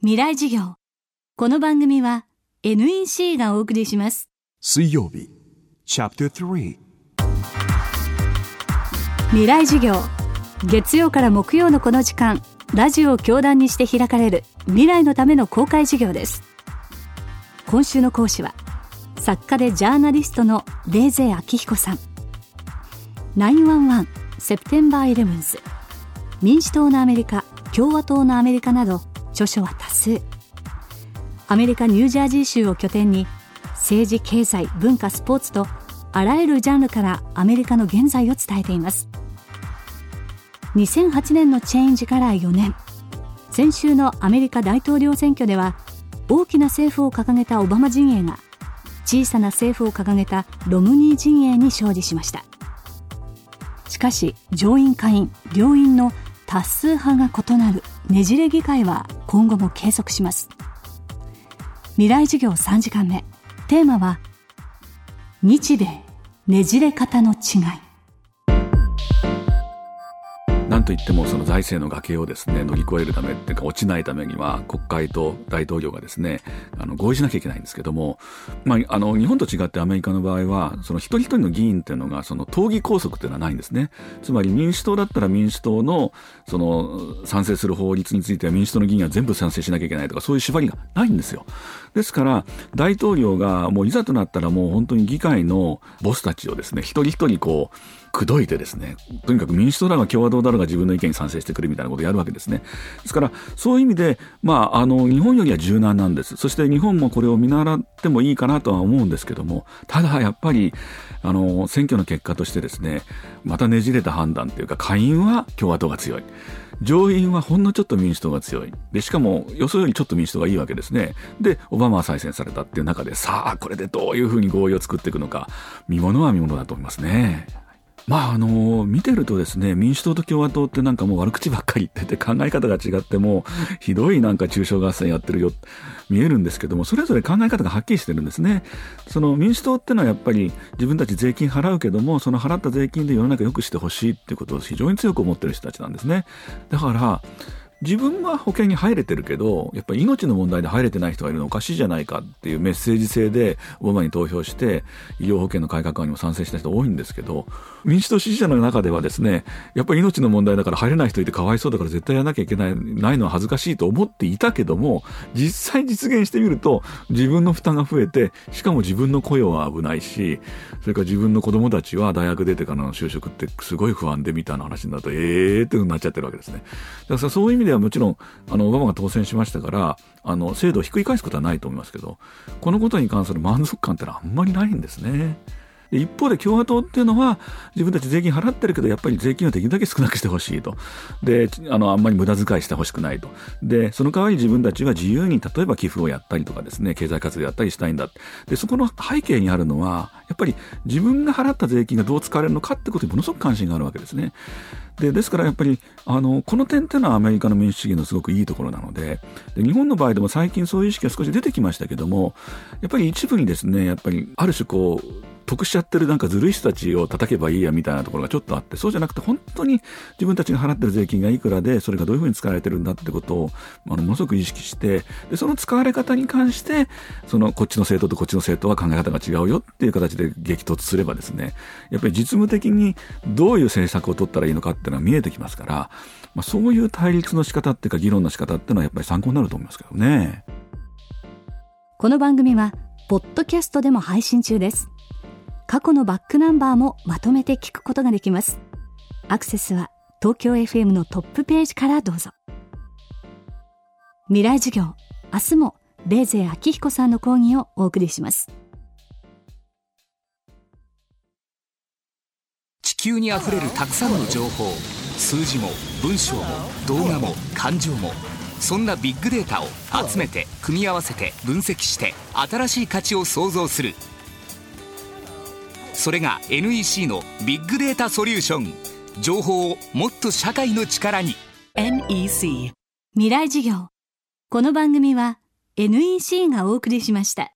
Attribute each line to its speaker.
Speaker 1: 未来授業。この番組は NEC がお送りします。
Speaker 2: 水曜日チャプター3
Speaker 1: 未来授業。月曜から木曜のこの時間ラジオを教壇にして開かれる未来のための公開授業です。今週の講師は作家でジャーナリストのレーゼー明彦さん。911セプテンバーイレブンス民主党のアメリカ共和党のアメリカなど著書は多数。アメリカニュージャージー州を拠点に政治経済文化スポーツとあらゆるジャンルからアメリカの現在を伝えています。2008年のチェンジから4年先週のアメリカ大統領選挙では大きな政府を掲げたオバマ陣営が小さな政府を掲げたロムニー陣営に勝利しました。しかし上院下院両院の多数派が異なるねじれ議会は今後も継続します。未来授業3時間目。テーマは日米ねじれ方の違い。
Speaker 3: といってもその財政の崖をですね乗り越えるためっていうか落ちないためには国会と大統領がですねあの合意しなきゃいけないんですけども、まあ、あの日本と違ってアメリカの場合はその一人一人の議員っていうのがその党議拘束っていうのはないんですね。つまり民主党だったら民主党のその賛成する法律については民主党の議員は全部賛成しなきゃいけないとかそういう縛りがないんですよ。ですから大統領がもういざとなったらもう本当に議会のボスたちをですね一人一人こう口説いてですね、とにかく民主党だが共和党だろうが自分の意見に賛成してくるみたいなことをやるわけですね。ですから、そういう意味で、まあ、あの、日本よりは柔軟なんです。そして日本もこれを見習ってもいいかなとは思うんですけども、ただやっぱり、あの、選挙の結果としてですね、またねじれた判断というか、下院は共和党が強い。上院はほんのちょっと民主党が強い。で、しかも予想よりちょっと民主党がいいわけですね。で、オバマは再選されたっていう中で、さあ、これでどういうふうに合意を作っていくのか、見ものは見ものだと思いますね。まああの見てるとですね民主党と共和党ってなんかもう悪口ばっかり言ってて考え方が違ってもひどいなんか中小合戦やってるよ見えるんですけどもそれぞれ考え方がはっきりしてるんですね。その民主党ってのはやっぱり自分たち税金払うけどもその払った税金で世の中良くしてほしいっていうことを非常に強く思ってる人たちなんですね。だから自分は保険に入れてるけど、やっぱり命の問題で入れてない人がいるのおかしいじゃないかっていうメッセージ性で、オバマに投票して、医療保険の改革案にも賛成した人多いんですけど、民主党支持者の中ではですね、やっぱり命の問題だから入れない人いてかわいそうだから絶対やらなきゃいけない、ないのは恥ずかしいと思っていたけども、実際実現してみると、自分の負担が増えて、しかも自分の雇用は危ないし、それから自分の子供たちは大学出てからの就職ってすごい不安でみたいな話になると、ええーってなっちゃってるわけですね。だからそういう意味ではもちろん、あの、オバマが当選しましたから、あの、制度をひっくり返すことはないと思いますけど、このことに関する満足感ってのはあんまりないんですね。一方で共和党っていうのは自分たち税金払ってるけどやっぱり税金はできるだけ少なくしてほしいと。であのあんまり無駄遣いしてほしくないと。でその代わり自分たちは自由に例えば寄付をやったりとかですね経済活動やったりしたいんだでそこの背景にあるのはやっぱり自分が払った税金がどう使われるのかってことにものすごく関心があるわけですね。でですからやっぱりあのこの点っていうのはアメリカの民主主義のすごくいいところなのでで日本の場合でも最近そういう意識が少し出てきましたけどもやっぱり一部にですねやっぱりある種こう得しちゃってるなんかずるい人たちを叩けばいいやみたいなところがちょっとあって、そうじゃなくて本当に自分たちが払ってる税金がいくらで、それがどういうふうに使われてるんだってことを、あの、ものすごく意識して、で、その使われ方に関して、その、こっちの政党とこっちの政党は考え方が違うよっていう形で激突すればですね、やっぱり実務的にどういう政策を取ったらいいのかっていうのは見えてきますから、まあ、そういう対立の仕方っていうか議論の仕方っていうのはやっぱり参考になると思いますけどね。
Speaker 1: この番組は、ポッドキャストでも配信中です。過去のバックナンバーもまとめて聞くことができます。アクセスは東京 FM のトップページからどうぞ。未来授業、明日もレーゼ明彦さんの講義をお送りします。
Speaker 4: 地球にあふれるたくさんの情報、数字も文章も動画も感情も。そんなビッグデータを集めて組み合わせて分析して新しい価値を創造するそれが NEC のビッグデータソリューション情報をもっと社会の力に。
Speaker 1: NEC 未来事業。この番組は NEC がお送りしました。